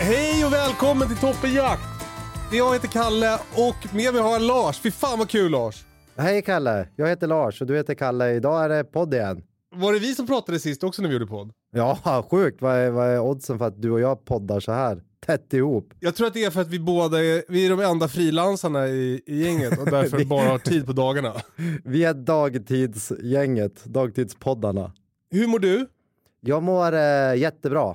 Hej och välkommen till Toppenjakt! Jag heter Kalle och med mig har jag Lars. Fy fan vad kul Lars! Hej Kalle, jag heter Lars och du heter Kalle. Idag är det podd igen. Var det vi som pratade sist också när vi gjorde podd? Ja, sjukt. Vad är, vad är oddsen för att du och jag poddar så här tätt ihop? Jag tror att det är för att vi båda är, vi är de enda frilansarna i, i gänget och därför bara har tid på dagarna. Vi är dagtidsgänget, dagtidspoddarna. Hur mår du? Jag mår eh, jättebra.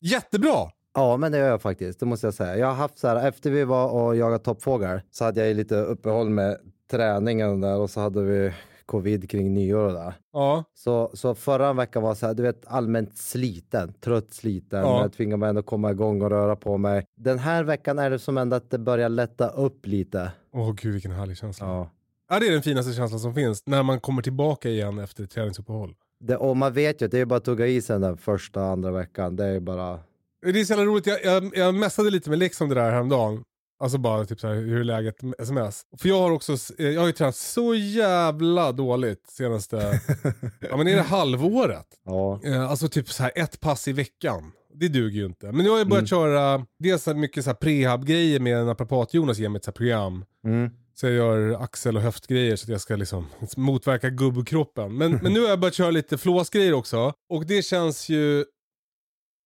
Jättebra! Ja, men det gör jag faktiskt. Det måste jag säga. Jag har haft så här, efter vi var och jagade toppfågel så hade jag ju lite uppehåll med träningen där och så hade vi covid kring nyår och där. Ja. Så, så förra veckan var så här, du vet allmänt sliten, trött sliten. Ja. Jag tvingar mig ändå komma igång och röra på mig. Den här veckan är det som ändå att det börjar lätta upp lite. Åh gud vilken härlig känsla. Ja. Ja. det är den finaste känslan som finns. När man kommer tillbaka igen efter ett träningsuppehåll. Det, och man vet ju att det är bara att tugga i sig den första, andra veckan. Det är bara... Det är så jävla roligt, jag, jag, jag messade lite med Lex om det där häromdagen. Alltså bara typ så här, hur är läget sms? För jag har också, eh, jag har ju tränat så jävla dåligt senaste, ja men är det halvåret? Ja. Eh, Alltså typ så här ett pass i veckan. Det duger ju inte. Men nu har jag börjat köra dels mycket så här prehab-grejer med naprapat-Jonas ger mig ett så program. Mm. Så jag gör axel och höftgrejer så att jag ska liksom motverka gubbkroppen. Men, men nu har jag börjat köra lite flåsgrejer också. Och det känns ju...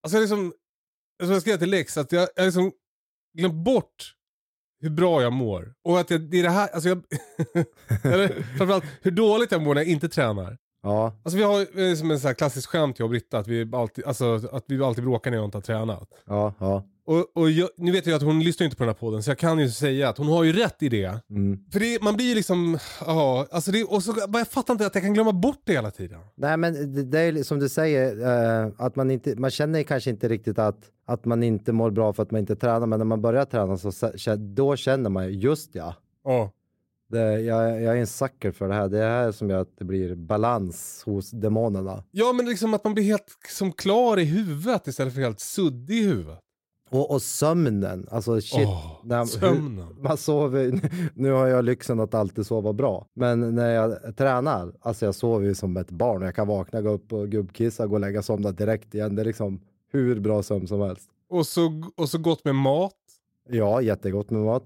Alltså liksom... Som jag skrev till Lex, att jag, jag liksom glömt bort hur bra jag mår. Och att jag, det är det här, alltså jag... eller framförallt hur dåligt jag mår när jag inte tränar. Ja. Alltså vi har som en sån här klassisk skämt jag och Britta, att vi alltid, alltså, att vi alltid bråkar när jag inte har tränat. Ja. Ja. Och, och jag, nu vet jag att hon lyssnar inte på den här podden, så jag kan ju säga att hon har ju rätt i det. Mm. För det, man blir ju liksom, ja, alltså det, och så, jag fattar inte att jag kan glömma bort det hela tiden. Nej, men det, det är som du säger, eh, att man inte, man känner kanske inte riktigt att, att man inte mår bra för att man inte tränar, men när man börjar träna så då känner man ju, just ja, Ja. det, jag, jag är en sucker för det här. Det är här som gör att det blir balans hos demonerna. Ja men liksom att man blir helt som klar i huvudet istället för helt suddig i huvudet. Och, och sömnen, alltså shit. Åh, när- sömnen. Hur, man sover, nu har jag lyxen att alltid sova bra, men när jag tränar, alltså jag sover ju som ett barn. Jag kan vakna, gå upp och gubbkissa, gå och lägga somna direkt igen. Det är liksom hur bra sömn som helst. Och så, och så gott med mat. Ja, jättegott med mat.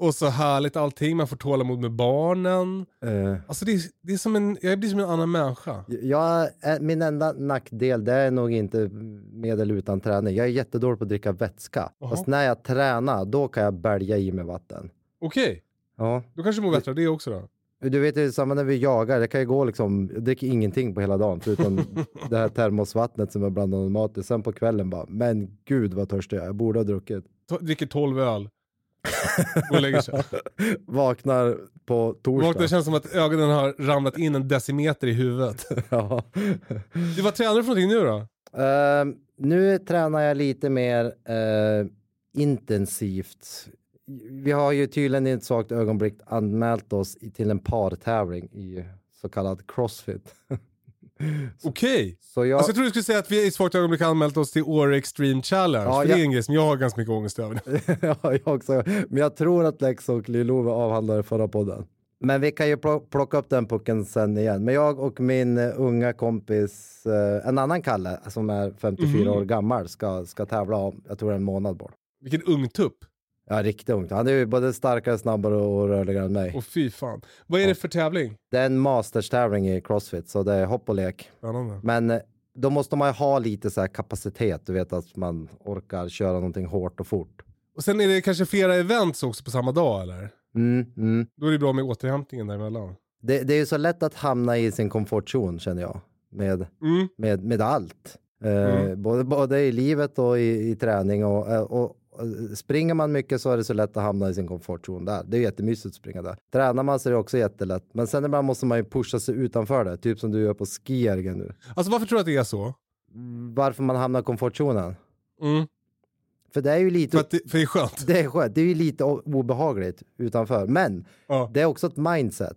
Och så härligt allting, man får tålamod med barnen. Eh, Alltså det är, det är som en, jag blir som en annan människa. jag, min enda nackdel det är nog inte med eller utan träning. Jag är jättedålig på att dricka vätska. Jaha. Fast när jag tränar, då kan jag bälga i mig vatten. Okej, Ja. då kanske du mår bättre det också då. Du vet, det är samma när vi jagar. Det kan ju gå liksom, jag dricker ingenting på hela dagen förutom det här termosvattnet som jag blandar med mat i. Sen på kvällen bara, men gud vad törstig jag är. Jag borde ha druckit. Dricker 12 öl. Går och lägger sig. Vaknar på torsdag. Vaknar, det känns som att ögonen har ramlat in en decimeter i huvudet. ja. Du, vad tränar du för någonting nu då? Ehm, nu tränar jag lite mer eh, intensivt. Vi har ju tydligen i ett svagt ögonblick anmält oss till en partävling i så kallad crossfit. Okej. Så jag, Alltså jag trodde du skulle säga att vi i svagt ögonblick anmält oss till Åre Extreme Challenge. Ja, för det är en grej som jag har ganska mycket ångest över. ja, jag också. Men jag tror att Lex och Lill-Ove avhandlade förra podden. Men vi kan ju plo- plocka upp den pucken sen igen. Men jag och min eh, unga kompis, eh, en annan Kalle som är 54 Mhm. år gammal, ska, ska tävla om, jag tror en månad bort. Vilken ungtupp. Ja, riktigt ungt. Han är ju både starkare, snabbare och rörligare än mig. Och fy fan. Vad är det för tävling? Det är en masters-tävling i crossfit, så det är hopp och lek. Spännande. Men eh, då måste man ju ha lite så kapacitet, du vet att man orkar köra någonting hårt och fort. Och sen är det kanske flera events också på samma dag eller? Mm, mm. Då är det bra med återhämtningen däremellan. Det, det är ju så lätt att hamna i sin komfortzon känner jag, med, Mm. med, med allt. Eh, både, både i livet och i, i träning. Och, eh, och, och springer man mycket så är det så lätt att hamna i sin komfortzon där. Det är jättemysigt att springa där. Tränar man så är det också jättelätt. Men sen ibland måste man ju pusha sig utanför det, typ som du gör på skijärgen nu. Alltså varför tror du att det är så? Varför man hamnar i komfortzonen? Mm. För det är ju lite... För, det, för det är skönt. Det är skönt. Det är ju lite obehagligt utanför. Men Ja. det är också ett mindset.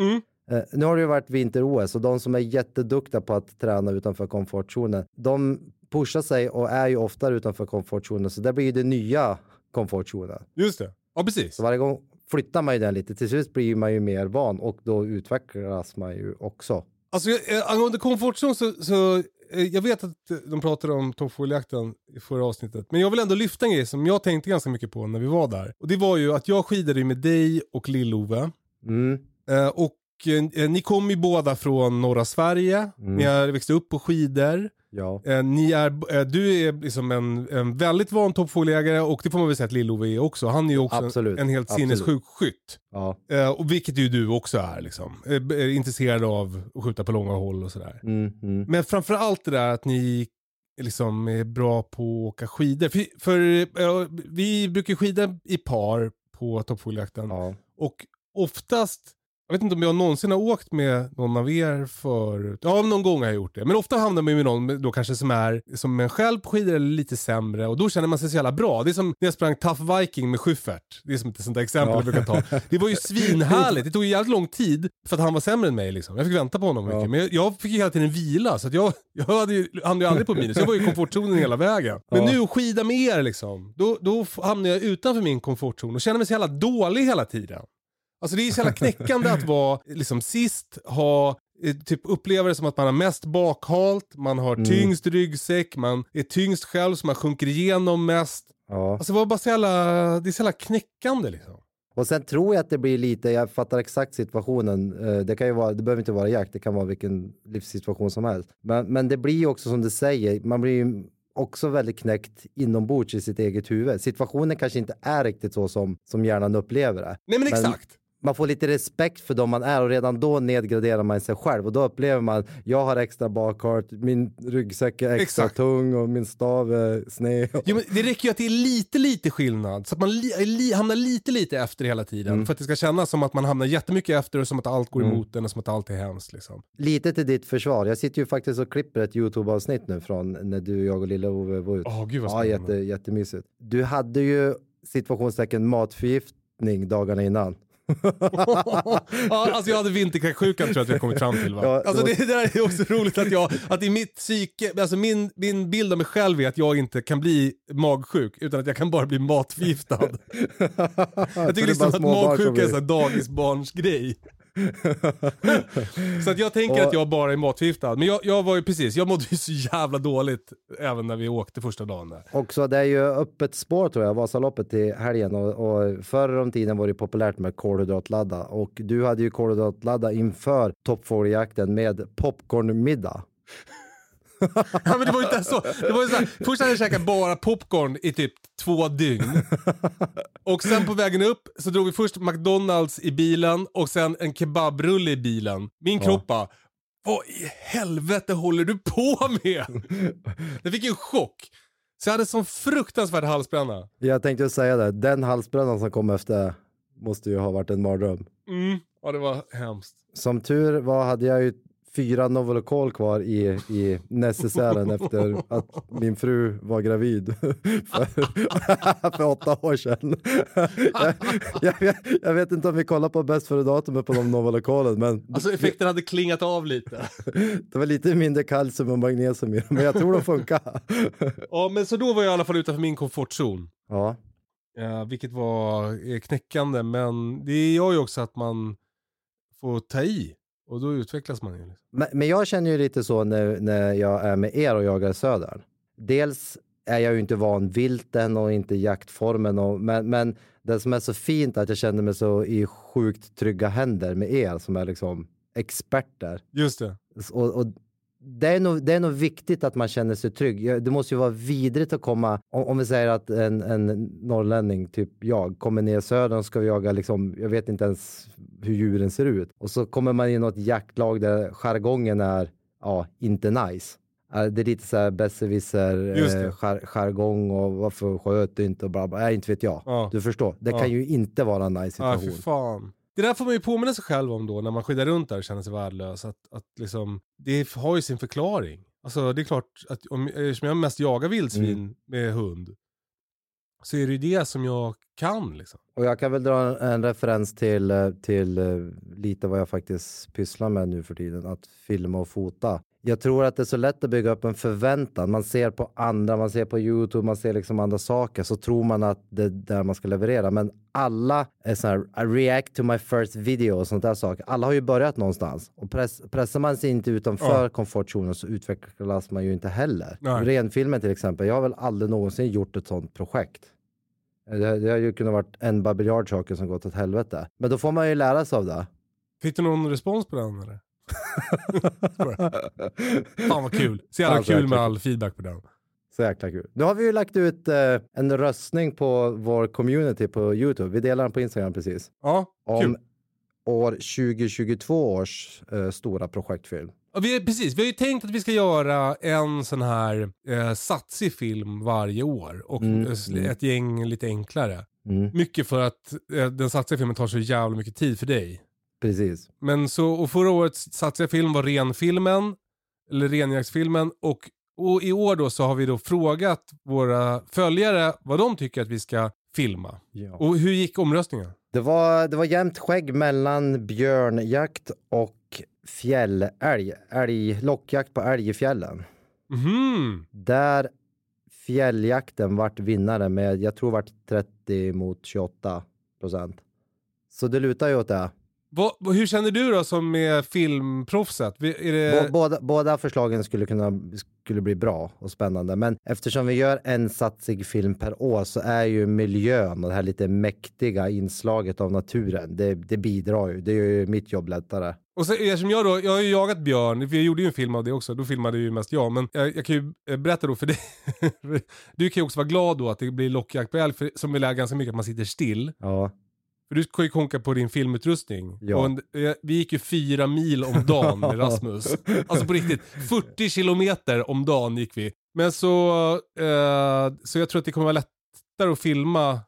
Mm. Eh, nu har det ju varit vinter-OS och de som är jätteduktiga på att träna utanför komfortzonen, de pushar sig och är ju oftare utanför komfortzonen. Så det blir ju det nya komfortzonen. Just det. Ja precis. Så varje gång flyttar man ju den lite. Till slut blir man ju mer van och då utvecklas man ju också. Alltså eh, angående komfortzon så, så eh, jag vet att de pratade om toppfågeljakten i förra avsnittet. Men jag vill ändå lyfta en grej som jag tänkte ganska mycket på när vi var där. Och det var ju att jag skidade med dig och Lill-Ove. Mm. Eh, och eh, ni kom ju båda från norra Sverige. Mm. Ni har växt upp på skidor. Ja. Eh, ni är, eh, du är liksom en, en väldigt van toppfågeljägare och det får man väl säga att Lill-Ove är också. Han är ju också Absolut. en, en helt Absolut. sinnessjuk skytt. ja. Eh, och vilket ju du också är liksom. Eh, b- är intresserad av att skjuta på långa håll och sådär. Mm, mm. Men framförallt det där att ni liksom är bra på att åka skidor. För, för eh, vi brukar skida i par på toppfågeljakten. ja. Och oftast, jag vet inte om jag någonsin har åkt med någon av er förut. Ja, någon gång har jag gjort det. Men ofta hamnar man med någon då kanske som är som en själv på skidor eller lite sämre. Och då känner man sig så jävla bra. Det är som när jag sprang Tough Viking med Schyffert. Det är som ett sånt där exempel Ja. jag brukar ta. Det var ju svinhärligt. Det tog ju jävligt lång tid för att han var sämre än mig. Liksom. Jag fick vänta på honom mycket. Ja. Men jag, jag fick ju hela tiden vila. Så att jag, jag hade ju, hamnade ju aldrig på minus. Jag var ju i komfortzonen hela vägen. Men Ja. nu skida med er liksom. Då, då hamnar jag utanför min komfortzon och känner mig så jävla dålig hela tiden. Alltså det är så jävla knäckande att vara liksom sist, ha eh, typ uppleva det som att man har mest bakhalt, man har Mm. tyngst ryggsäck, man är tyngst själv så man sjunker igenom mest. ja. Alltså det var bara så jävla, det är så jävla knäckande liksom. Och sen tror jag att det blir lite, jag fattar exakt situationen, eh, det kan ju vara, det behöver inte vara jakt, det kan vara vilken livssituation som helst. Men, men det blir ju också som du säger, man blir ju också väldigt knäckt inombords i sitt eget huvud. Situationen kanske inte är riktigt så som, som hjärnan upplever det. Nej men Men- exakt. Man får lite respekt för dem man är och redan då nedgraderar man sig själv och då upplever man, jag har extra bakhart, min ryggsäck är extra Exakt. tung och min stav är sned. Jo, men det räcker ju att det är lite, lite skillnad. Så att man li, li, hamnar lite, lite efter hela tiden. Mm. För att det ska kännas som att man hamnar jättemycket efter och som att allt går emot en och som att allt är hemskt. Liksom. Lite till ditt försvar. Jag sitter ju faktiskt och klipper ett YouTube-avsnitt nu från när du, jag och lilla Ove var ute. Åh, gud vad ja, spännande. jätte, jättemysigt. Du hade ju situationstecken matförgiftning dagarna innan. ja, alltså jag hade vinterkräksjukan tror jag att vi har kommit fram till va? Ja, alltså det det, där är också roligt att jag, att i mitt psyke, alltså min, min bild av mig själv är att jag inte kan bli magsjuk utan att jag kan bara bli matförgiftad. Jag tycker liksom att magsjuka är en sån här dagisbarnsgrej. Så att jag tänker Och- att jag bara är matförgiftad. Men jag, jag var ju precis, jag mådde ju så jävla dåligt även när vi åkte första dagen där. Också, det är ju öppet spår tror jag, Vasaloppet till helgen och, och förr om tiden var det populärt med kolhydratladda och du hade ju kolhydratladda inför toppfågeljakten med popcornmiddag. Ja, men det var ju inte så. Det var ju så här, först hade jag käkat bara popcorn i typ två dygn. Och sen på vägen upp så drog vi först McDonalds i bilen och sen en kebabrulle i bilen. Min kropp bara, vad i helvete håller du på med? Jag fick en chock. Så jag hade sån fruktansvärd halsbränna. Jag tänkte säga det, den halsbrännan som kom efter måste ju ha varit en mardröm. Mm. Ja, det var hemskt. Som tur var hade jag ju fyra Novolocol kvar i, i necessären efter att min fru var gravid för, för åtta år sedan. jag, jag, vet, jag vet inte om vi kollar på bäst före datumet på de Novolocolen men Alltså effekten hade klingat av lite. det var lite mindre kalcium och magnesium i dem, men jag tror de funkar. Ja, men så då var jag i alla fall utanför min komfortzon. ja. Ja, vilket var eh, knäckande, men det gör ju också att man får ta i. Och då utvecklas man ju. Liksom. Men, men jag känner ju lite så när, när jag är med er och jagar södern. Dels är jag ju inte van vilten och inte jaktformen. Och, men, men det som är så fint är att jag känner mig så i sjukt trygga händer med er som är liksom experter. Just det. Och, och det, är nog, det är nog viktigt att man känner sig trygg. Ja, Det måste ju vara vidrigt att komma, om, om vi säger att en, en norrlänning, typ jag, kommer ner söder och ska jaga, liksom, jag vet inte ens hur djuren ser ut. Och så kommer man in i något jaktlag där jargongen är, ja, inte nice. Eh, Det är lite så här besserwisser, eh, jar- jargong och varför sköt du inte och bla bla. Nej, inte vet jag. Ja. Du förstår, det Ja. kan ju inte vara en nice Ja, situation. fan. Det där får man ju påminna sig själv om då när man skidar runt där och känner sig värdelös. Att, att liksom, det har ju sin förklaring. Alltså det är klart att om, eftersom jag mest jagar vildsvin Mm. med hund. Så är det ju det som jag kan liksom. Och jag kan väl dra en referens till, eh, till eh, lite vad jag faktiskt pysslar med nu för tiden, att filma och fota. Jag tror att det är så lätt att bygga upp en förväntan. Man ser på andra, man ser på Youtube, man ser liksom andra saker, så tror man att det är där man ska leverera. Men alla är så här, react to my first video och sånt där saker. Alla har ju börjat någonstans. Och press, pressar man sig inte utanför Ja. komfortzonen så utvecklas man ju inte heller. Nej. Renfilmen till exempel, jag har väl aldrig någonsin gjort ett sånt projekt. Det, det har ju kunnat varit en babiljard saker som gått åt helvete. Men då får man ju lära sig av det. Fick du någon respons på den eller? Fan vad kul. Så jävla Alltså, kul med all feedback på den. Så jäkla kul. Nu har vi ju lagt ut eh, en röstning på vår community på Youtube. Vi delar den på Instagram precis. Ja, Om kul. år 2022 års eh, stora projektfilm. Ja, vi, är, precis, vi har ju tänkt att vi ska göra en sån här eh, satsig film varje år. Och Mm, mm. ett gäng lite enklare. Mm, Mycket för att eh, den satsiga filmen tar så jävla mycket tid för dig. Precis. Men så, och förra årets satsiga film var renfilmen, eller renjaktsfilmen. Och, och i år då så har vi då frågat våra följare vad de tycker att vi ska filma. Ja. Och hur gick omröstningen? Det, var, det var jämnt skägg mellan björnjakt och fjällälg. Älg, lockjakt på älg i fjällen. Mhm. Där fjälljakten vart vinnare med, jag tror vart 30 mot 28 procent. Så det lutar ju åt det. Hur känner du då som är filmproffset? Är det... Bå- Båda, båda förslagen skulle kunna skulle bli bra och spännande. Men eftersom vi gör en satsig film per år så är ju miljön och det här lite mäktiga inslaget av naturen, det, det bidrar ju. Det gör ju mitt jobb lättare. Och så, eftersom jag då, jag har ju jagat björn, vi gjorde ju en film av det också, då filmade ju mest jag. Men jag, jag kan ju eh, berätta då för dig, du kan ju också vara glad då att det blir lockjakt på älg, som vill lära ganska mycket att man sitter still. Ja, För du kan ju konka på din filmutrustning. Ja. En, eh, vi gick ju fyra mil om dagen med Rasmus. Alltså på riktigt, 40 kilometer om dagen gick vi. Men så, eh, så jag tror att det kommer vara lättare att filma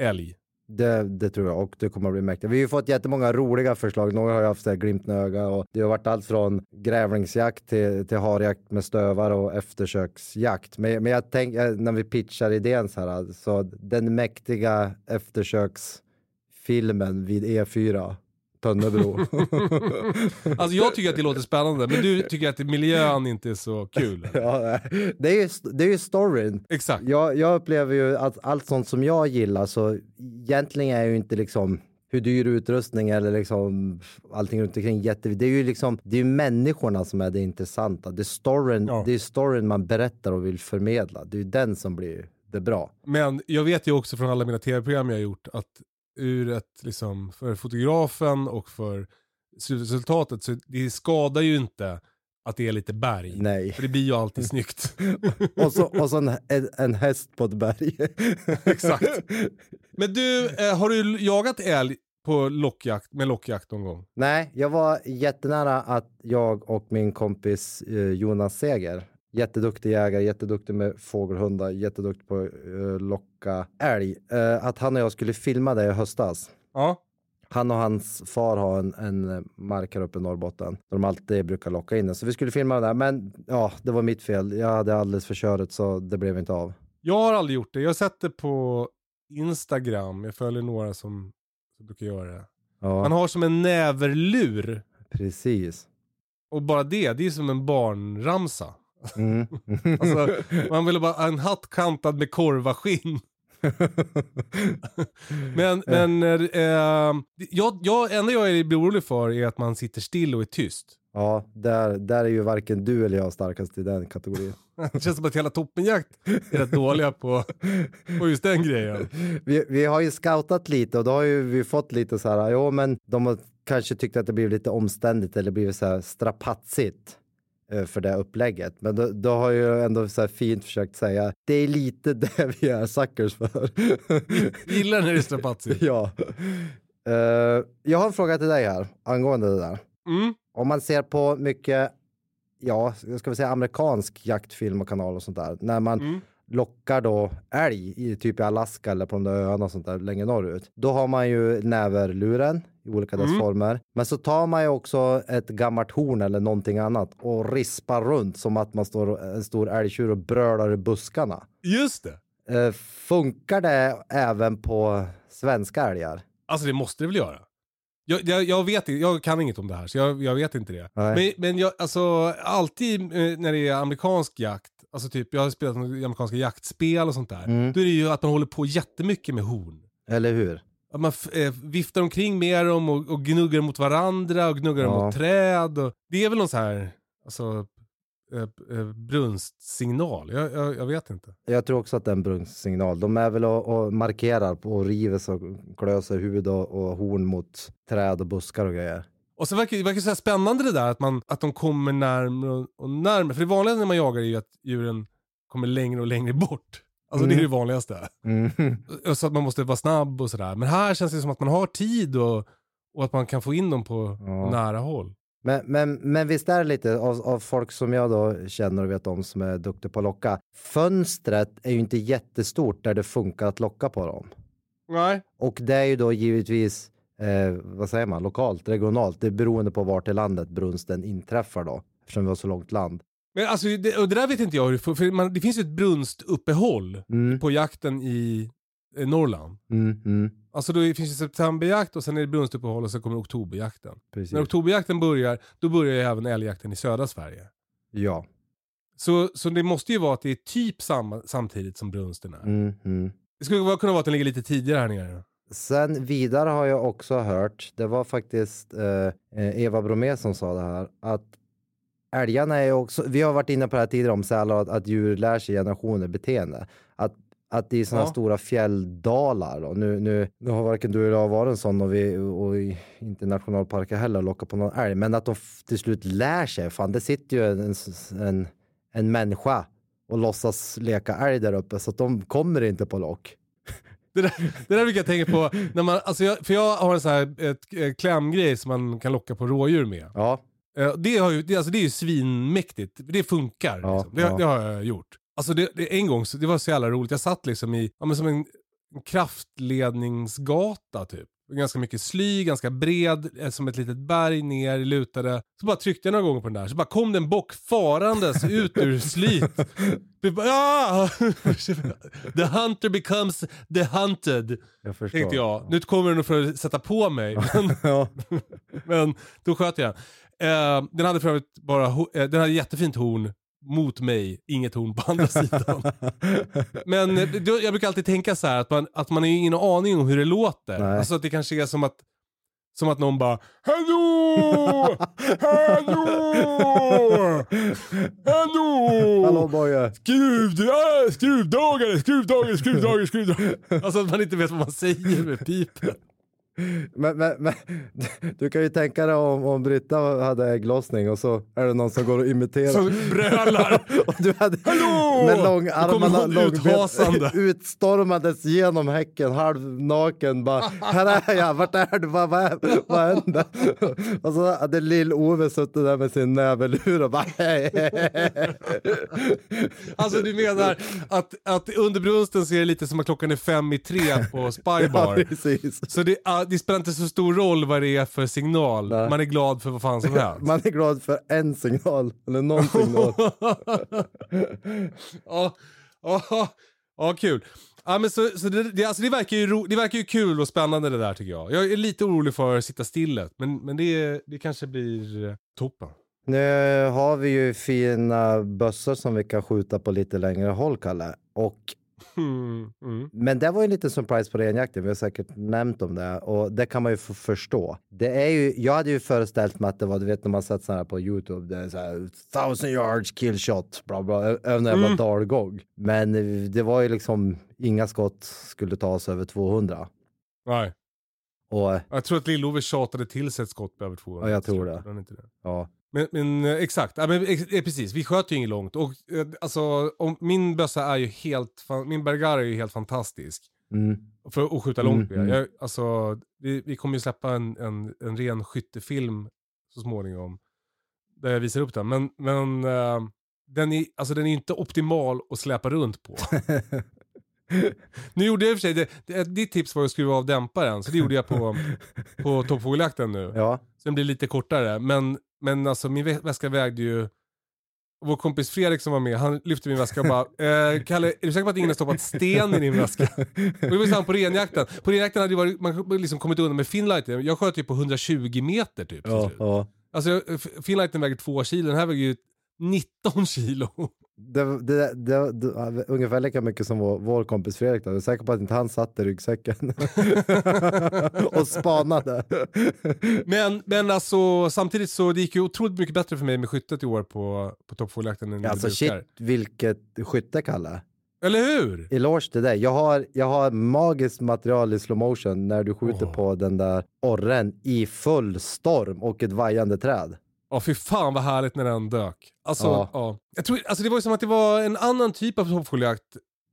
älg. det, det tror jag och det kommer att bli mäktigt. Vi har ju fått jättemånga roliga förslag. Några har ju haft glimten i ögat och det har varit allt från grävlingsjakt till, till harjakt med stövare och eftersöksjakt. Men, men jag tänker när vi pitchar idén så här, så den mäktiga eftersöksfilmen vid E4, Tönnebro. Alltså jag tycker att det låter spännande, men du tycker att miljön inte är så kul. ja, det, är ju, det är ju storyn. Exakt. Jag, jag upplever ju att allt sånt som jag gillar så egentligen är ju inte liksom hur dyr utrustning eller liksom allting runt omkring jätte... Det är ju liksom, det är människorna som är det intressanta. Det är storyn, Ja. det är storyn man berättar och vill förmedla. Det är ju den som blir det bra. Men jag vet ju också från alla mina tv-program jag har gjort att ur ett, liksom, för fotografen och för slutresultatet så det skadar ju inte att det är lite berg. Nej. För det blir ju alltid snyggt. Och så, och så en, en, häst på ett berg. Exakt. Men du, eh, har du jagat älg på lockjakt, med lockjakt någon gång? Nej, jag var jättenära att jag och min kompis eh, Jonas Seger, jätteduktig jägare, jätteduktig med fågelhundar, jätteduktig på att eh, locka älg, eh, att han och jag skulle filma det i höstas. Ja. Han och hans far har en, en mark här uppe i Norrbotten där de alltid brukar locka in den. Så vi skulle filma det där, men ja, det var mitt fel. Jag hade alldeles för köret så det blev inte av. Jag har aldrig gjort det. Jag har sett det på Instagram. Jag följer några som, som brukar göra det. Ja, Man har som en näverlur. precis. Och bara det, det är som en barnramsa. Mm. Alltså, man vill bara ha en hatt kantad med korvaskinn. men men eh, jag, jag, enda jag är orolig för är att man sitter still och är tyst. Ja, där, där är ju varken du eller jag starkast i den kategorin. Det känns som att hela toppenjakt är rätt dåliga på, på just den grejen. Vi, vi har ju scoutat lite och då har ju vi fått lite så här, jo men de har kanske tyckt att det blivit lite omständigt eller blivit så här strapatsigt för det upplägget. Men då, då har jag ändå så här fint försökt säga, det är lite det vi är suckers för. Gillar när det strapatsigt. ja. Eh, jag har en fråga till dig här angående det där. Mm. Om man ser på mycket, ja, ska väl säga amerikansk jaktfilm och kanal och sånt där, när man Mm. lockar då älg i typ i Alaska eller på de där öarna och sånt där längre norrut. Då har man ju näverluren i olika dess Mm. former. Men så tar man ju också ett gammalt horn eller någonting annat och rispar runt som att man står en stor älgtjur och brölar i buskarna. Just det. Eh, funkar det även på svenska älgar? Alltså det måste det väl göra. Jag, jag, jag vet inte, jag kan inget om det här så jag, jag vet inte det. Nej. Men, men jag, alltså alltid eh, när det är amerikansk jakt, alltså typ jag har spelat amerikanska jaktspel och sånt där. Mm. Då är det ju att man håller på jättemycket med horn. Eller hur? Att man eh, viftar omkring med dem och, och gnuggar mot varandra och gnuggar dem Ja. mot träd. Och, det är väl någon så här, alltså eh, eh, brunstsignal. Jag, jag, jag vet inte. Jag tror också att det är en brunnssignal. De är väl och, och markerar och river och klöser huvud och, och horn mot träd och buskar och grejer. Och så verkar det verkar så spännande det där att, man, att de kommer närmare och, och närmare. För det vanliga när man jagar är ju att djuren kommer längre och längre bort. Alltså det är det vanligaste. Mm. Så att man måste vara snabb och sådär. Men här känns det som att man har tid och, och att man kan få in dem på Ja. nära håll. Men, men, men visst är det lite av, av folk som jag då känner och vet om som är duktiga på att locka. Fönstret är ju inte jättestort där det funkar att locka på dem. Nej. Och det är ju då givetvis, eh, vad säger man, lokalt, regionalt. Det är beroende på vart i landet brunsten inträffar då. Eftersom vi har så långt land. Men alltså, det, och det där vet inte jag hur det för man, det finns ju ett brunstuppehåll Mm, på jakten i eh, Norrland. mm, mm, Alltså då finns det septemberjakt och sen är det brunstuppehåll och sen kommer oktoberjakten. precis. När oktoberjakten börjar, då börjar ju även älgjakten i södra Sverige. Ja. Så, så det måste ju vara att det är typ samma, samtidigt som brunsten är. Mm, mm. Det skulle kunna vara att den ligger lite tidigare här nere. Sen vidare har jag också hört, det var faktiskt eh, eh, Eva Bromé som sa det här, att älgarna är också, vi har varit inne på det här tidigare om sälar, att, att djur lär sig generationer beteende. Att, att i sådana Ja. stora fjälldalar, då, nu, nu, nu har varken du eller jag varit en sån och, vi, och inte nationalparker heller lockat på någon älg, men att de till slut lär sig, fan det sitter ju en, en, en människa och låtsas leka älg där uppe så att de kommer inte på lock. Det där, det där brukar jag tänka på, när man, alltså jag, för jag har en sån här ett, ett klämgrej som man kan locka på rådjur med. Ja, Det, har ju, det, alltså det är ju svinmäktigt, det funkar. Ja, liksom. det, ja. det har jag gjort. Alltså det, det, en gång, så, det var så jävla roligt, jag satt liksom i, ja, men som en, en kraftledningsgata typ. Ganska mycket sly, ganska bred, eh, som ett litet berg ner, lutade. Så bara tryckte jag några gånger på den där, så bara kom det en bock farandes ut ur slyt. Ja! The hunter becomes the hunted, jag förstår. tänkte jag. Nu kommer den för att sätta på mig. Men, Ja. men då sköt jag den. Eh, den hade för övrigt bara, eh, den hade jättefint horn mot mig, inget horn på andra sidan. Men eh, då, jag brukar alltid tänka så här att man, att man har ju ingen aning om hur det låter. Nej. Alltså att det kanske är som att som att någon bara Hallå! Hallå! Hallå! Hallå Boje! Skruv, skruvdragare, skruvdragare, skruvdragare, skruvdragare. Alltså att man inte vet vad man säger med pipen. Men, men, men, du kan ju tänka dig om, om Britta hade ägglossning och så är det någon som går och imiterar. Som brölar. och du hade Hallå! med långarmarna långbent, utstormandes genom häcken, halvnaken. Bara, här är jag, vart är du? Vad, vad, vad händer? och så hade lill-Ove suttit där med sin näverlur och bara hej. Alltså du menar att, att under brunsten så är det lite som att klockan är fem i tre på Ja, Spybar. precis. Så det, det spelar inte så stor roll vad det är för signal. Nej. Man är glad för vad fan som helst. Man är glad för en signal, eller någon signal. ja, ja, ja, kul. Ja, men så, så det, det, alltså det, verkar ju ro, det verkar ju kul och spännande det där tycker jag. Jag är lite orolig för att sitta stillet, men, men det, det kanske blir eh, toppen. Nu har vi ju fina bössor som vi kan skjuta på lite längre håll, Kalle. Och Mm, mm. Men det var ju en liten surprise på renjakten, vi har säkert nämnt om det och det kan man ju förstå. Det är ju, jag hade ju föreställt mig att det var, du vet när man sett sådana här på Youtube, det är så här thousand yards kill shot, bla bla, över en jävla Mm. dalgång. Men eh, det var ju liksom, inga skott skulle tas över 200. Nej. Och Jag tror att Lill-Ove tjatade till sig ett skott på över 200. Ja, jag tror det. Det. ja, Men, men eh, exakt, ja, men, ex, eh, precis. Vi sköt ju inget långt. Och eh, alltså, om, min bössa är ju helt, min Bergara är ju helt fantastisk. mm, För att skjuta långt med. Mm, mm. Jag, alltså, vi, vi kommer ju släppa en, en, en ren skyttefilm så småningom. Där jag visar upp den. Men, men eh, den, är, alltså, den är inte optimal att släpa runt på. nu gjorde jag i och för sig, det, det, ditt tips var att skruva av dämparen. Så det gjorde jag på, på toppfågeljakten nu. ja. Så den blir lite kortare. Men, men alltså min vä- väska vägde ju... Vår kompis Fredrik som var med, han lyfte min väska och bara eh, Kalle, är du säker på att ingen har stoppat sten i din väska? och det var samma på renjakten. På renjakten hade varit, man liksom kommit undan med finlighten. Jag sköt ju på 120 meter typ. Ja, ja. Alltså finlighten väger 2 kilo, den här väger ju 19 kilo. Det, det, det, det, ungefär lika mycket som vår, vår kompis Fredrik. Då. Jag är säker på att inte han satt i ryggsäcken och spanade. Men, men alltså samtidigt så det gick ju otroligt mycket bättre för mig med skyttet i år på, på toppfågeljakten än Alltså shit, vilket skytte, Kalle. Eller hur? Eloge till dig. Jag har, jag har magiskt material i slow motion när du skjuter Åh. på den där orren i full storm och ett vajande träd. Ja fy fan vad härligt när den dök. Alltså, Ja. ja. Jag tror, alltså det var ju som att det var en annan typ av toppfågeljakt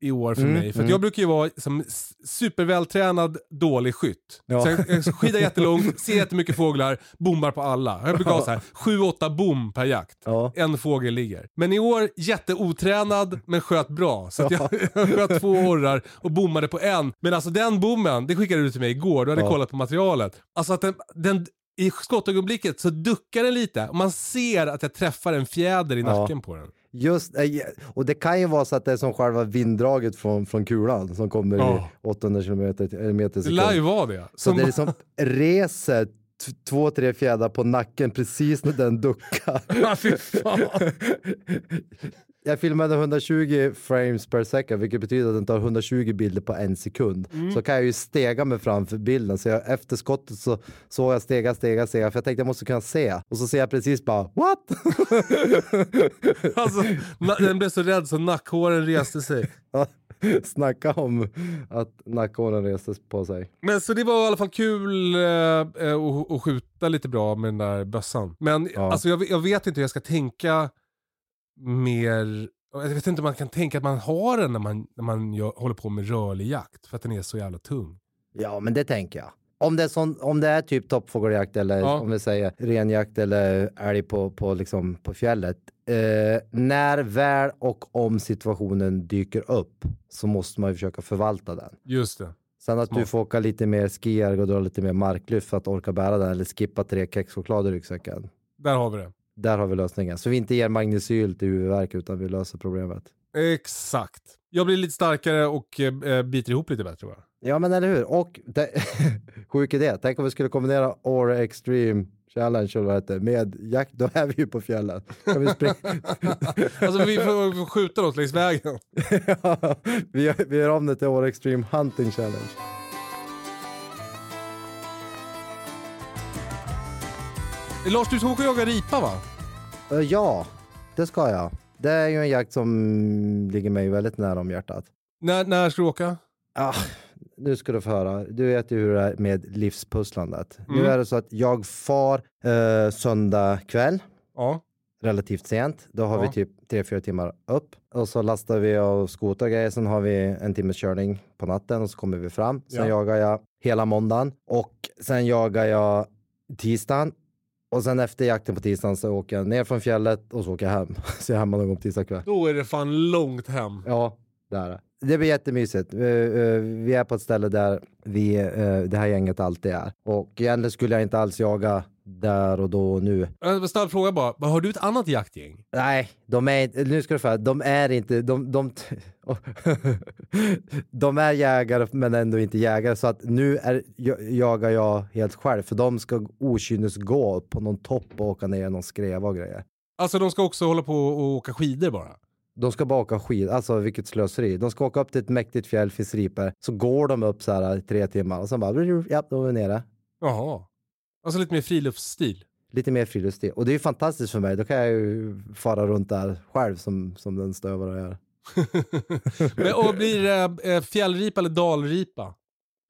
i år för Mm, mig. För mm. jag brukar ju vara som supervältränad dålig skytt. Ja. Så jag, jag skidar jättelångt, ser jättemycket fåglar, bommar på alla. Jag brukar ha så här 7-8 bom per jakt. Ja. En fågel ligger. Men i år jätteotränad men sköt bra. Så jag, jag sköt två orrar och bommade på en. Men alltså den bommen, det skickade du till mig igår, du hade Ja. kollat på materialet. Alltså att den, den i skottögonblicket så duckar den lite och man ser att jag träffar en fjäder i Ja. nacken på den. Just, eh, och det kan ju vara så att det är som själva vinddraget från, från kulan som kommer Ja. i 800 kilometer eller meter i sekund. vara det. Så Som, det är liksom reser två, tre fjädrar på nacken precis när den duckar. Jag filmade 120 frames per second, vilket betyder att den tar 120 bilder på en sekund. Mm. Så kan jag ju stega mig framför bilden. Så jag, efter skottet så såg jag stega, stega, stega. För jag tänkte jag måste kunna se. Och så ser jag precis bara what? Alltså, den blev så rädd så nackhåren reste sig. Snacka om att nackhåren restes på sig. Men så det var i alla fall kul eh, eh, att, att skjuta lite bra med den där bössan. Men Ja. alltså, jag, jag vet inte hur jag ska tänka mer. Jag vet inte om man kan tänka att man har den när man, när man gör, håller på med rörlig jakt. För att den är så jävla tung. Ja, men det tänker jag. Om det är, sån, om det är typ toppfågeljakt eller Ja. om vi säger renjakt eller älg på, på, liksom, på fjället. Eh, när väl och om situationen dyker upp så måste man ju försöka förvalta den. Just det. Sen att du Smart. får åka lite mer skierg och dra lite mer marklyft för att orka bära den eller skippa tre kexchoklad i ryggsäcken. Där har vi det. Där har vi lösningen. Så vi inte ger magnesyl till huvudvärk utan vi löser problemet. Exakt. Jag blir lite starkare och eh, biter ihop lite bättre va? Ja men eller hur. Och sjuk idé. Tänk om vi skulle kombinera Aura Extreme Challenge eller vad heter, med jakt. Då är vi ju på fjällen. Kan vi, springa? Alltså vi får, vi får skjuta något längs vägen. vi, gör, vi gör om det till Aura Extreme Hunting Challenge. Lars, du ska åka och jaga ripa va? Eh, ja, det ska jag. Det är ju en jakt som ligger mig väldigt nära om hjärtat. När, när ska du åka? Ah, nu ska du få höra. Du vet ju hur det är med livspusslandet. Nu Mm. är det så att jag far eh, söndag kväll Ja. relativt sent. Då har Ja. vi typ 3-4 timmar upp och så lastar vi av skoter och grejer. Sen har vi en timmes körning på natten och så kommer vi fram. Sen Ja. jagar jag hela måndagen och sen jagar jag tisdagen och sen efter jakten på tisdagen så åker jag ner från fjället och så åker jag hem. Så jag är hemma någon gång på tisdag kväll. Då är det fan långt hem. Ja, det är det. Det blir jättemysigt. Eh, eh, Vi är på ett ställe där vi, eh, det här gänget alltid är. Och egentligen skulle jag inte alls jaga där och då och nu. En snabb fråga bara. Har du ett annat jaktgäng? Nej, de är inte, nu ska du få de är inte, de, de, de är jägare men ändå inte jägare så att nu är, jag- jagar jag helt själv för de ska okynnes gå på någon topp och åka ner någon skreva och grejer. Alltså de ska också hålla på och åka skidor bara? De ska bara åka skid, alltså vilket slöseri. De ska åka upp till ett mäktigt fjäll, finns ripor. Så går de upp så här i tre timmar och sen bara, ja, då är vi nere. Jaha. Alltså lite mer friluftsstil. Lite mer friluftsliv. Och det är ju fantastiskt för mig. Då kan jag ju fara runt där själv som, som den stövare jag är. Men, och blir det eh, fjällripa eller dalripa?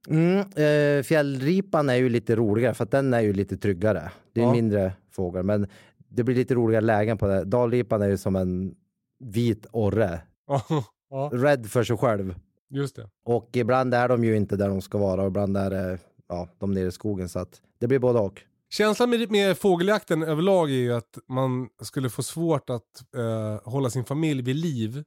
Mm, eh, fjällripan är ju lite roligare för att den är ju lite tryggare. Det är Ja. mindre fågel men det blir lite roligare lägen på det. Dalripan är ju som en vit orre. Ja, Rädd för sig själv. just det. Och ibland är de ju inte där de ska vara och ibland är det ja, de nere i skogen så att det blir både och. Känslan med, med fågeljakten överlag är ju att man skulle få svårt att eh, hålla sin familj vid liv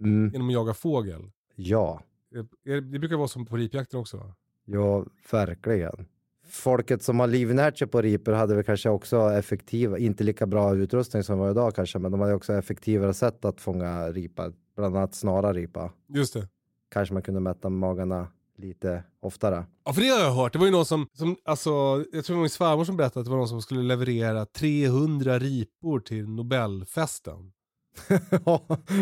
Mm, genom att jaga fågel. ja, Eh, Det brukar vara som på ripjakten också va? ja, verkligen. Folket som har livnärt sig på ripor hade väl kanske också effektiva, inte lika bra utrustning som vi har idag kanske, men de hade också effektivare sätt att fånga ripa, bland annat snara ripa. Just det. Kanske man kunde mätta magarna lite oftare. Ja för det har jag hört. Det var ju någon som, som alltså, jag tror det var min svärmor som berättade att det var någon som skulle leverera 300 ripor till Nobelfesten.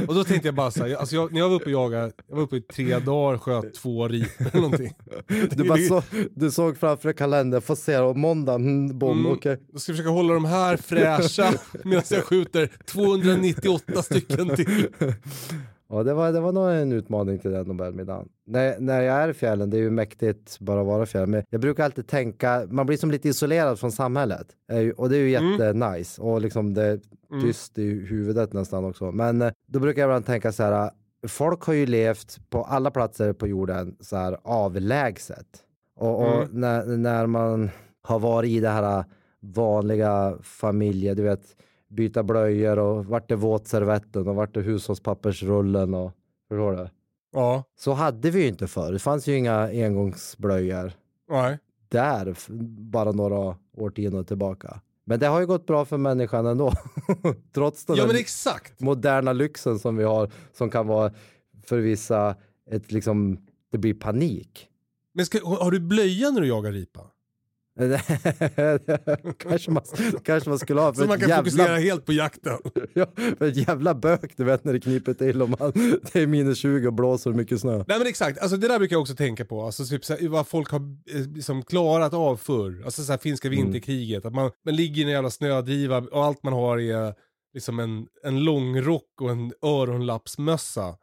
Och då tänkte jag bara så här, alltså jag, när jag var uppe och jagade, jag var uppe i tre dagar, sköt två ripor eller någonting. du, bara så, du såg framför kalendern, får se och måndag, mm, bom, Mm. okej. Ska jag försöka hålla de här fräscha medan jag skjuter 298 stycken till. Ja, det var, det var nog en utmaning till den Nobelmiddagen. När, när jag är i fjällen, det är ju mäktigt bara att vara i fjällen, men jag brukar alltid tänka, man blir som lite isolerad från samhället. Eh, Och det är ju jättenice och liksom det är tyst i huvudet nästan också. Men eh, då brukar jag ibland tänka så här, eh, folk har ju levt på alla platser på jorden så här avlägset. Och, och Mm. när, när man har varit i det här vanliga familje, du vet, byta blöjor och vart är våtservetten och vart är hushållspappersrullen och förstår du? Ja, Så hade vi ju inte förr. Det fanns ju inga engångsblöjor nej. där bara några årtionden tillbaka. Men det har ju gått bra för människan ändå. Trots den Ja moderna lyxen som vi har som kan vara för vissa ett liksom, det blir panik. Men ska, har du blöja när du jagar ripa? kanske, man, kanske man skulle ha. För Så man kan jävla, fokusera helt på jakten. ja, för ett jävla bök du vet när det kniper till och man, det är minus 20 och blåser mycket snö. Nej men exakt, alltså det där brukar jag också tänka på. Alltså typ så här, vad folk har eh, liksom klarat av förr. Alltså så här, finska vinterkriget. Att man, man ligger i en jävla snödriva och allt man har är liksom en, en långrock och en öronlappsmössa.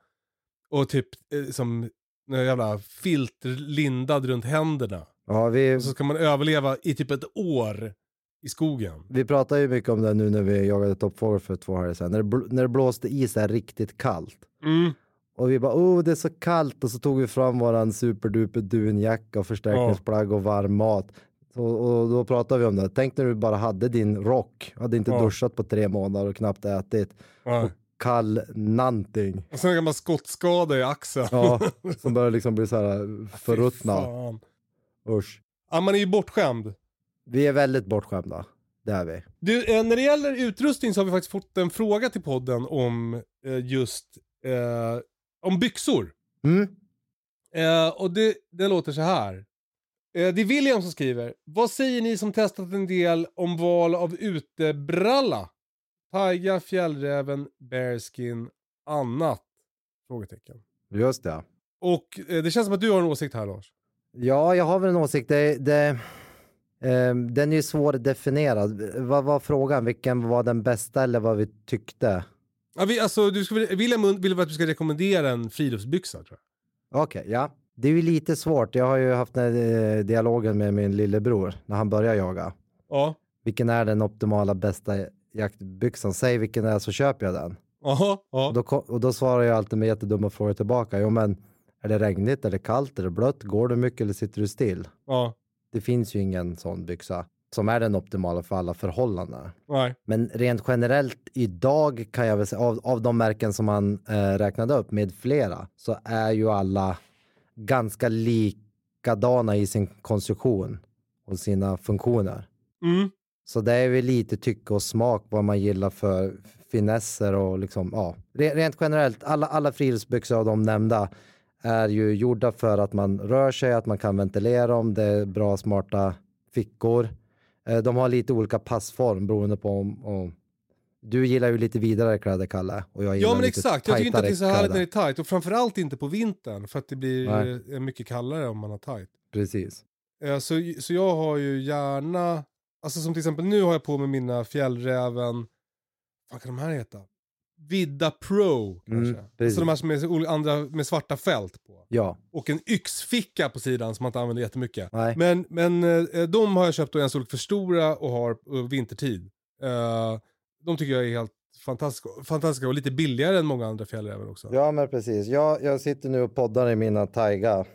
Och typ eh, som en jävla filt lindad runt händerna. Ja, vi, Och så ska man överleva i typ ett år i skogen. vi pratade ju mycket om det nu när vi jagade toppfågel för två helger sedan. När det, bl- när det blåste i så här riktigt kallt. Mm. Och vi bara, oh det är så kallt och så tog vi fram våran superduper dunjacka och förstärkningsplagg och varm mat. Och, och då pratade vi om det. Tänk när du bara hade din rock, hade inte Ja. duschat på tre månader och knappt ätit. Ja. Kall nanting. Och sen en gammal skottskada i axeln. Ja, som börjar liksom bli så här förruttna. Fan. Usch. Ja, man är ju bortskämd. Vi är väldigt bortskämda. Det är vi. Du, eh, när det gäller utrustning så har vi faktiskt fått en fråga till podden om eh, just eh, om byxor. Mm. Eh, och det, det låter så här. Eh, det är William som skriver. Vad säger ni som testat en del om val av utebralla? Taiga, fjällräven, bearskin, annat? Frågetecken. Just det. Och eh, det känns som att du har en åsikt här Lars. Ja, jag har väl en åsikt. Det, det, ehm, den är ju svårdefinierad. Vad var frågan? Vilken var den bästa eller vad vi tyckte? Ja, vi, alltså, du ska, William vill att du ska rekommendera en friluftsbyxa tror jag. Okej, ja. Det är ju lite svårt. Jag har ju haft den här, eh, dialogen med min lillebror när han började jaga. Ja. Vilken är den optimala bästa jaktbyxan? Säg vilken det är så köper jag den. Aha, ja. Och då, och då svarar jag alltid med jättedumma frågor tillbaka. Jo men, är det regnigt, är det kallt, är det blött, går du mycket eller sitter du still? ja. Det finns ju ingen sån byxa som är den optimala för alla förhållanden. Nej. Men rent generellt idag kan jag väl säga, av, av de märken som man eh, räknade upp med flera, så är ju alla ganska likadana i sin konstruktion och sina funktioner. Mm. Så det är väl lite tycke och smak vad man gillar för finesser och liksom, ja. Re- Rent generellt, alla, alla friluftsbyxor av de nämnda är ju gjorda för att man rör sig, att man kan ventilera dem, det är bra smarta fickor. Eh, De har lite olika passform beroende på om, om du gillar ju lite vidare kläder, Kalle. Och jag gillar Ja men lite exakt, jag tycker inte att det är så härligt när det är tight. Och framförallt inte på vintern för att det blir Nej. eh, mycket kallare om man har tight. Precis. Eh, Så, så jag har ju gärna, alltså som till exempel nu har jag på mig mina fjällräven, vad kan de här heta? Vidda Pro kanske. Mm, alltså de här som är andra med svarta fält på. Ja, Och en yxficka på sidan som man inte använder jättemycket. nej. Men, men eh, de har jag köpt då en storlek för stora och har eh, vintertid. Eh, de tycker jag är helt fantastiska, fantastiska och lite billigare än många andra fjällrävar också. Ja, men precis. Jag, jag sitter nu och poddar i mina Taiga.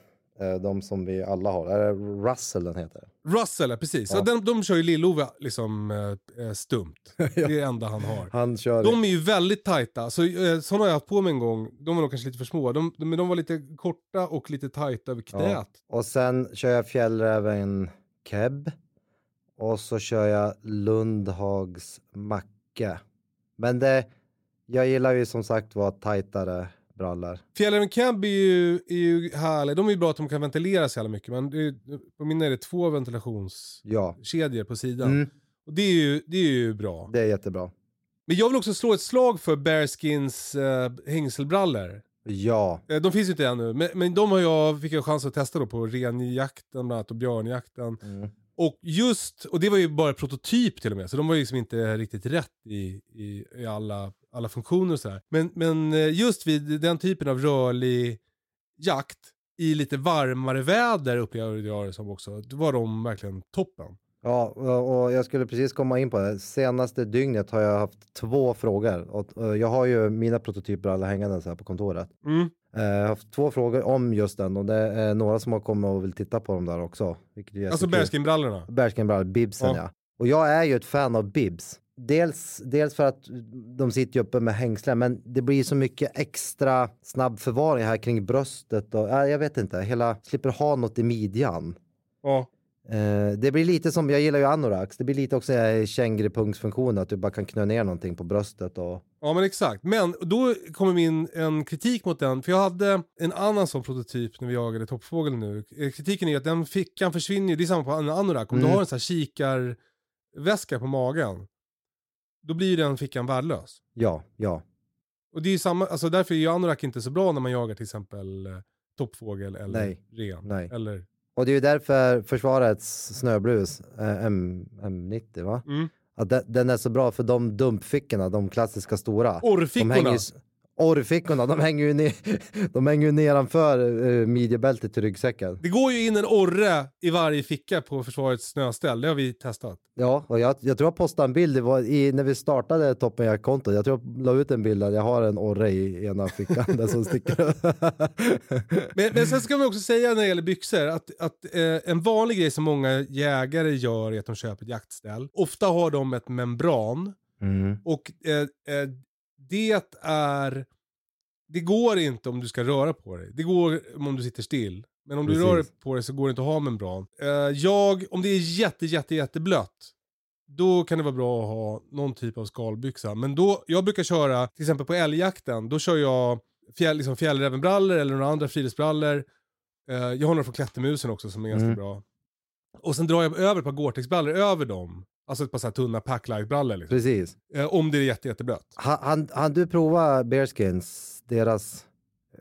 Eh, De som vi alla har. Är det Russell den heter? Russell, ja, precis. Ja. Ja. den, de kör ju Lill-Ove liksom eh, eh, stumt. Det är det enda han har. Han kör... De är ju väldigt tajta, så, eh, sådana har jag haft på mig en gång. De var nog kanske lite för små. De, de, men de var lite korta och lite tajta över knät. Ja. Och sen kör jag fjällräven Keb. Och så kör jag Lundhags Macke. Men det, jag gillar ju som sagt var tajtare brallor. Fjällräven Cab är ju, är ju härliga. De är ju bra att de kan ventilera så jävla mycket. Men det på mina är det två ventilationskedjor Ja, på sidan. mm, Och det är, ju, det är ju bra. det är jättebra. Men jag vill också slå ett slag för Bearskins eh, hängselbrallor. Ja, Eh, de finns ju inte ännu, men, men de har jag, fick jag chans att testa då på renjakten bland annat och björnjakten. mm. Och just, och det var ju bara prototyp till och med, så de var ju liksom inte riktigt rätt i, i, i alla, alla funktioner och sådär. Men, men eh, just vid den typen av rörlig jakt i lite varmare väder upplevde jag det som också, då var de verkligen toppen. ja och jag skulle precis komma in på det. Senaste dygnet har jag haft två frågor. Och, och jag har ju mina prototyper alla hängande så här på kontoret. Mm. Eh, Jag har haft två frågor om just den och det är några som har kommit och vill titta på dem där också. Alltså bearskinbrallorna. Bearskinbrallor, bibsen ja. Ja. Och jag är ju ett fan av bibs. Dels, dels för att de sitter ju uppe med hängslen, men det blir så mycket extra snabb förvaring här kring bröstet och ja, jag vet inte, hela, slipper ha något i midjan. Ja. Eh, det blir lite som, jag gillar ju anoraks, det blir lite också eh, kängurupungsfunktionen, att du bara kan knö ner någonting på bröstet och Ja men exakt. Men då kommer min en kritik mot den, för jag hade en annan sån prototyp när vi jagade toppfågel nu. Eh, Kritiken är att den fickan försvinner, det är samma på en anorak, om Mm. du har en sån här kikarväska på magen, då blir ju den fickan värdelös. ja, ja, Och det är ju samma, alltså därför är ju anorak inte så bra när man jagar till exempel eh, toppfågel eller Nej. ren. Nej. Eller, Och det är ju därför försvarets snöblus, eh, M, M90 va? mm. Att den, den är så bra för de dumpfickorna, de klassiska stora. De Orrfickorna. hänger ju, s- orrfickorna, de hänger ju, ner, de hänger ju nedanför uh, midjebältet till ryggsäcken. Det går ju in en orre i varje ficka på försvarets snöställ, det har vi testat. Ja, och jag, jag tror jag postade en bild, det var i, när vi startade Toppenjakt-kontot, jag tror jag la ut en bild där jag har en orre i ena fickan där som sticker Men, men sen ska man också säga när det gäller byxor att, att eh, en vanlig grej som många jägare gör är att de köper ett jaktställ. Ofta har de ett membran mm. och eh, eh, det är... Det går inte om du ska röra på dig. Det går om du sitter still. Men om Precis. du rör på dig så går det inte att ha membran. Eh, jag, om det är jätte, jätte, jätteblött. Då kan det vara bra att ha någon typ av skalbyxa. Men då, jag brukar köra, till exempel på älgjakten, då kör jag fjäll, liksom fjällrävenbrallor eller några andra friluftsbrallor. Eh, jag har några från Klättermusen också som är ganska Mm. bra. Och sen drar jag över ett par Gore-Tex-brallor över dem. Alltså ett par så här tunna packlight-brallor. Liksom. Precis. Eh, om det är jätte, jätteblött. Han, han, han du prova Bearskins, deras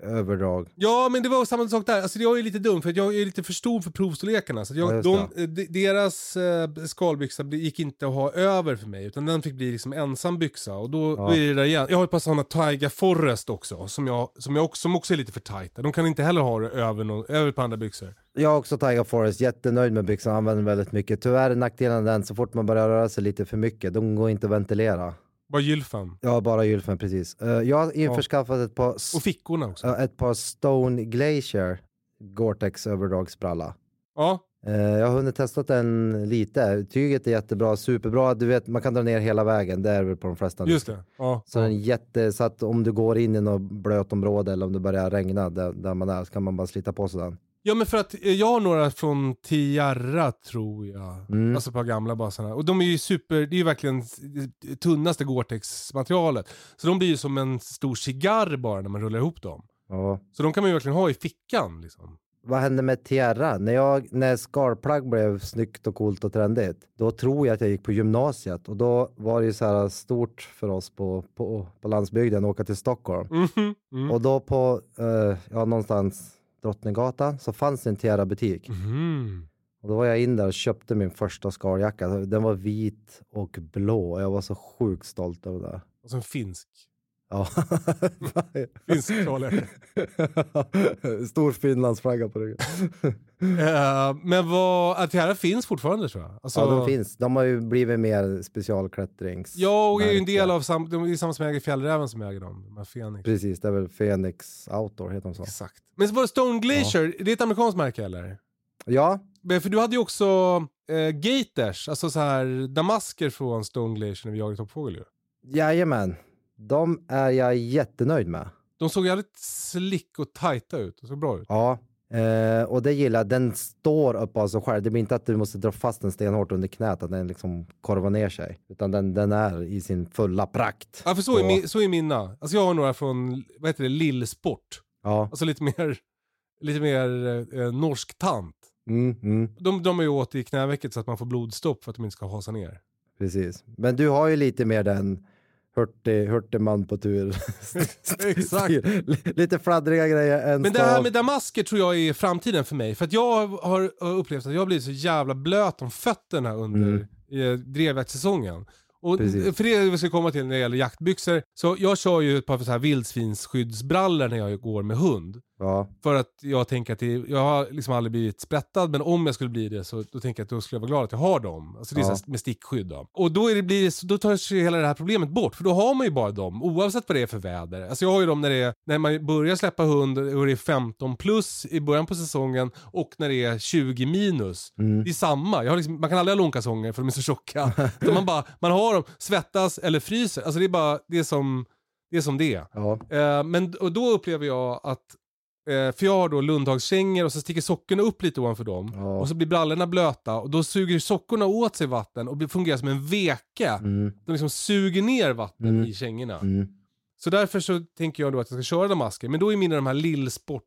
överdrag? Ja, men det var samma sak där. Alltså jag är lite dum för jag är lite för stor för provstorlekarna. Så Ja, jag, just de, de, deras eh, skalbyxa gick inte att ha över för mig. Utan den fick bli liksom ensam byxa. Och då, Ja. då är det där igen. Jag har ett par sådana Taiga Forest också. Som, jag, som, jag också, som också är lite för tajta. De kan inte heller ha det över, någon, över på andra byxor. Jag har också Tiger Forest, jättenöjd med byxan, använder väldigt mycket. Tyvärr är nackdelen den, så fort man börjar röra sig lite för mycket, de går inte att ventilera. Bara gylfen. Ja, bara gylfen precis. Eh, jag har införskaffat ett par, Och fickorna också. ett par Stone Glacier Gore-Tex överdragsbralla. Ja, Eh, jag har hunnit testa den lite. Tyget är jättebra, superbra. Du vet, man kan dra ner hela vägen. Det är väl på de flesta. just det. Ja. Så den är jätte, så att om du går in i något blöt område eller om det börjar regna där, där man är så kan man bara slita på sig den. Ja men för att eh, jag har några från Tiara tror jag. Mm. Alltså par gamla bara sådana. Och de är ju super, det är ju verkligen det tunnaste Gore-Tex materialet. Så de blir ju som en stor cigarr bara när man rullar ihop dem. Ja. Så de kan man ju verkligen ha i fickan liksom. vad hände med Tierra? När, jag, när skalplagg blev snyggt och coolt och trendigt, då tror jag att jag gick på gymnasiet och då var det ju så här stort för oss på, på, på landsbygden att åka till Stockholm. Mhm, mm. Och då på, eh, ja någonstans Drottninggatan så fanns det en Tierra-butik. Mhm. Och då var jag in där och köpte min första skaljacka. Den var vit och blå jag var så sjukt stolt över det. Och så en finsk. Ja. Finsk skaljacka. Stor Finlandsflagga på ryggen. Eh, men vad, Atiara finns fortfarande tror jag. Alltså, Ja, de finns. De har ju blivit mer specialklättrings... Ja, och är ju en del av sam, de är samma som äger Fjällräven som äger dem. De här Fenix. Precis, det är väl Phoenix Outdoor, heter de så? Exakt. Men så var det Stone Glacier, det är ett amerikanskt märke eller? Ja, Men För du hade ju också eh, Gators, alltså så här damasker från Stone Glacier när vi jagade toppfågel ju. jajamän. De är jag jättenöjd med. De såg jävligt slick och tajta ut, de såg bra ut. Ja, eh, och det gillar jag. Den står upp av sig själv. Det blir inte att du måste dra fast den stenhårt under knät, att den liksom korvar ner sig. Utan den, den är i sin fulla prakt. Ja för så är, Ja. mi, så är mina. Alltså jag har några från, vad heter det, Lillsport. Ja, Alltså lite mer, lite mer eh, norsk tant. mm, mm, De drar man ju åt i knävecket så att man får blodstopp för att de inte ska hasa ner. precis. Men du har ju lite mer den hurtig, hurtig man på tur. Exakt. lite fladdriga grejer. En Men det här med damasker tror jag är framtiden för mig. För att jag har upplevt att jag har blivit så jävla blöt om fötterna under mm. drevjaktsäsongen. Och Precis. för det vi ska komma till när det gäller jaktbyxor, så jag kör ju ett par så här vildsvinsskyddsbrallor när jag går med hund. Ja, För att jag tänker att det, jag har liksom aldrig blivit sprättad, men om jag skulle bli det så då tänker jag att då skulle jag vara glad att jag har dem. Alltså det är Ja. så med stickskydd då. Och då, är det, blir då tar sig hela det här problemet bort, för då har man ju bara dem, oavsett vad det är för väder. Alltså jag har ju dem när, det är, när man börjar släppa hund och det är 15 plus i början på säsongen och när det är 20 minus. Mm. Det är samma. Jag har liksom, man kan aldrig ha långkalsonger för de är så tjocka. Man, bara, man har dem, svettas eller fryser. Alltså det är bara det är som det är. Som det är. ja, Eh, men och då upplever jag att, för jag har då lundhagskängor och så sticker sockorna upp lite ovanför dem. Ja. Och så blir brallorna blöta och då suger sockorna åt sig vatten och fungerar som en veke. mm, De liksom suger ner vatten Mm. i kängorna. mm. Så därför så tänker jag då att jag ska köra damasker. Men då är mina de här lillsport,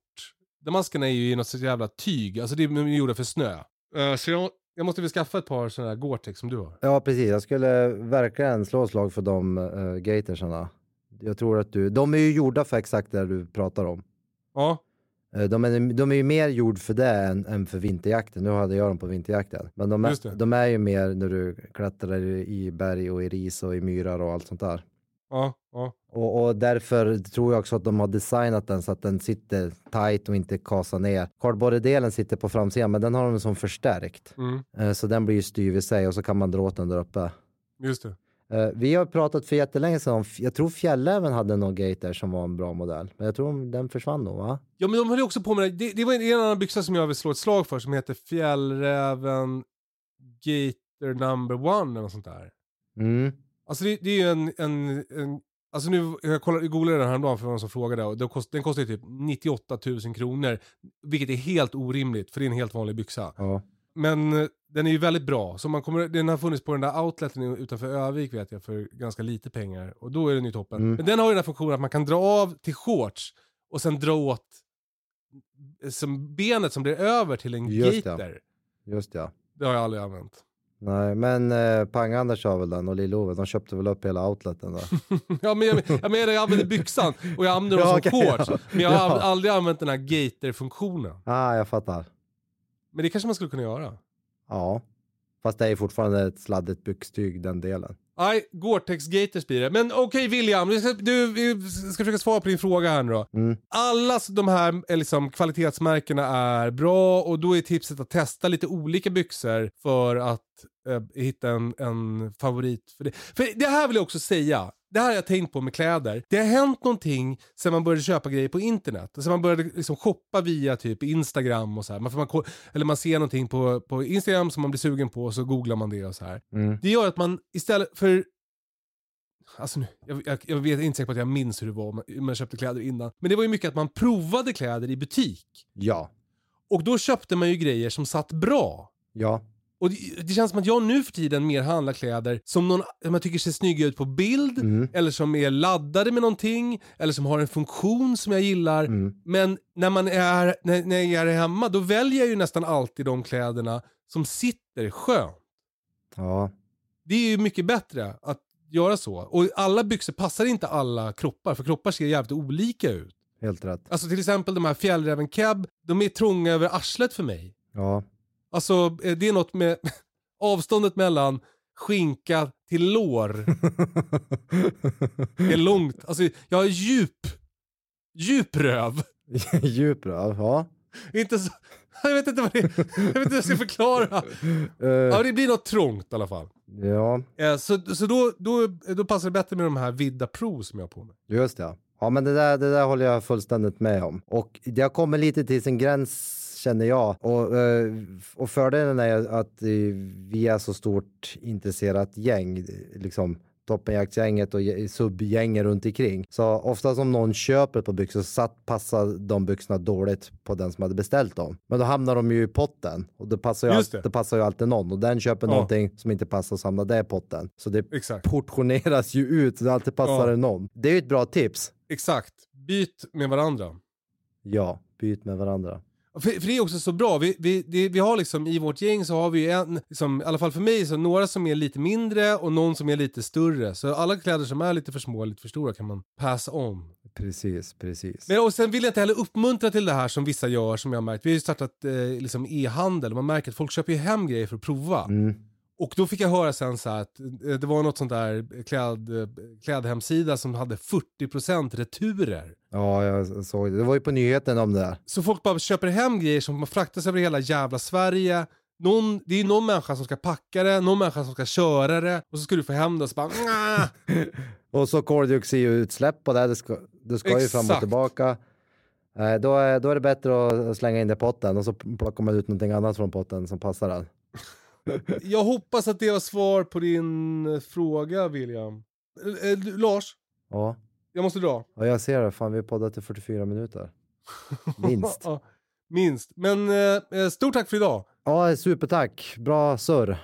damaskerna är ju i något så jävla tyg. Alltså det är gjorda för snö. Eh, så jag, jag måste väl skaffa ett par sådana här Gore-Tex som du har. Ja, precis. Jag skulle verkligen slå ett slag för de uh, gatorsarna. Jag tror att du, de är ju gjorda för exakt det du pratar om. Ja, Eh, De är, de är ju mer gjord för det än, än för vinterjakten. Nu hade jag dem på vinterjakten. Men de är, de är ju mer när du klättrar i berg och i ris och i myrar och allt sånt där. ja, ja. Och, och därför tror jag också att de har designat den så att den sitter tight och inte kasar ner. Kardborredelen sitter på framsidan men den har de som förstärkt. Mm, Eh, Så den blir ju styv i sig och så kan man dra åt den där uppe. just det. Eh, Vi har pratat för jättelänge sedan om, jag tror Fjälläven hade någon gator som var en bra modell. Men jag tror den försvann nog va? Ja men de höll ju också på med det. Det, det var en, en annan byxa som jag vill slå ett slag för som heter Fjällräven Gator number one eller något sånt där. Mm. Alltså det, det är ju en, en, en Alltså nu, jag kollade, googlade den häromdagen för någon som frågade och kost, den kostar ju typ 98 000 kronor. Vilket är helt orimligt för det är en helt vanlig byxa. Ja. Men eh, den är ju väldigt bra. Så man kommer, den har funnits på den där outleten utanför Övik vet jag för ganska lite pengar. Och då är den ju toppen. Mm. Men den har ju den här funktionen att man kan dra av till shorts och sen dra åt eh, som benet som blir över till en Just det. gator. Just ja. Det har jag aldrig använt. Nej, men eh, Pang-Anders har väl den och Lill-Ove, de köpte väl upp hela outleten där. ja, men jag, jag menar jag använder byxan och jag använder dem Ja, som okej, shorts. ja. Men jag har Ja. aldrig använt den här gator-funktionen. ah, jag fattar. Men det kanske man skulle kunna göra. Ja. Fast det är fortfarande ett sladdigt byxtyg den delen. Nej, Gore-Tex Gators blir det. Men okej William, vi ska, du, vi ska försöka svara på din fråga här nu då. Mm. Alla de här eh, liksom, kvalitetsmärkena är bra och då är tipset att testa lite olika byxor för att eh, hitta en, en favorit. För det. för det här vill jag också säga. Det här har jag tänkt på med kläder. Det har hänt någonting sen man började köpa grejer på internet. Sen man började liksom shoppa via typ Instagram och så här. Man, man, eller man ser någonting på, på Instagram som man blir sugen på och så googlar man det och så här. Mm. Det gör att man istället för... Alltså nu, jag, jag, jag vet inte säker på att jag minns hur det var om man köpte kläder innan. Men det var ju mycket att man provade kläder i butik. Ja. Och då köpte man ju grejer som satt bra. Ja. Och det, det känns som att jag nu för tiden mer handlar kläder som någon som jag tycker ser snygga ut på bild, Mm. eller som är laddade med någonting, eller som har en funktion som jag gillar. Mm. Men när, man är, när, när jag är hemma, då väljer jag ju nästan alltid de kläderna som sitter skönt. Ja, Det är ju mycket bättre att göra så. Och alla byxor passar inte alla kroppar, för kroppar ser jävligt olika ut. helt rätt. Alltså till exempel de här fjällräven keb, de är trånga över arslet för mig. Ja, Alltså eh, det är något med avståndet mellan skinka till lår är långt. Alltså jag har djup, djup röv. djup röv. Ja. Inte så, jag vet inte vad det är, jag vet inte hur jag ska förklara. Eh, Ja det blir något trångt i alla fall. ja, Eh, Så, så då, då, då passar det bättre med de här vidda pro som jag har på mig. just det. Ja, men det där, det där håller jag fullständigt med om. Och det har kommit lite till sin gräns känner jag. Och, eh, och fördelen är att eh, vi är så stort intresserat gäng, liksom toppenjaktsgänget och ge- subgänget runt omkring. Så ofta som någon köper par byxor så satt, passar de byxorna dåligt på den som hade beställt dem. Men då hamnar de ju i potten och det passar ju, Just allt, det. det passar ju alltid någon och den köper Ja. någonting som inte passar så hamnar det i potten. Så det Exakt. portioneras ju ut så det alltid passar Ja. det någon. Det är ju ett bra tips. Exakt. Byt med varandra. Ja, byt med varandra. För, för det är också så bra, vi, vi, det, vi har liksom i vårt gäng så har vi en, liksom, i alla fall för mig, så några som är lite mindre och någon som är lite större. Så alla kläder som är lite för små lite för stora kan man pass on. Precis, precis. Men och sen vill jag inte heller uppmuntra till det här som vissa gör som jag har märkt. Vi har ju startat eh, liksom e-handel och man märker att folk köper ju hem grejer för att prova. Mm. Och då fick jag höra sen så här att eh, det var något sånt där kläd, eh, klädhemsida som hade 40% returer. Ja, jag såg det. Det var ju på nyheten om det där. Så folk bara köper hem grejer som fraktas över hela jävla Sverige. Någon, det är någon människa som ska packa det, någon människa som ska köra det och så ska du få hem det och så bara. Och så koldioxidutsläpp på det. Det ska, det ska ju fram och tillbaka. Eh, Då är, då är det bättre att slänga in det i potten och så plockar man ut någonting annat från potten som passar den. Jag hoppas att det var svar på din eh, fråga William. Eh, Lars, Ja. jag måste dra. ja, jag ser det. Fan, vi har poddat i 44 minuter. Minst. Minst. Men eh, eh, stort tack för idag. Ja, supertack. Bra surr.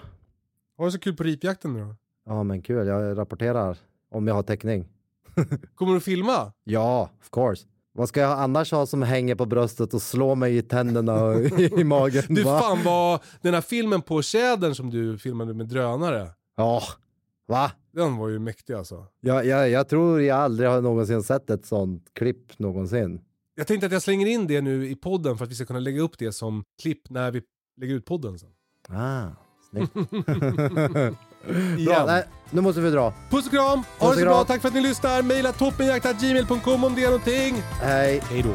Ha det så kul på ripjakten nu då. Ja, men kul. Jag rapporterar om jag har täckning. Kommer du filma? Ja, of course. Vad ska jag annars ha som hänger på bröstet och slå mig i tänderna och i magen? Du va? fan var den här filmen på tjädern som du filmade med drönare. Ja, va? Den var ju mäktig alltså. Jag, jag, jag tror jag aldrig har någonsin sett ett sånt klipp någonsin. Jag tänkte att jag slänger in det nu i podden för att vi ska kunna lägga upp det som klipp när vi lägger ut podden sen. Ah, snyggt. Bra, nej, nu måste vi dra. Puss och kram! Ha det så bra, tack för att ni lyssnar! Maila toppenjakt.gmail.com om det är någonting. Hej. Hej då!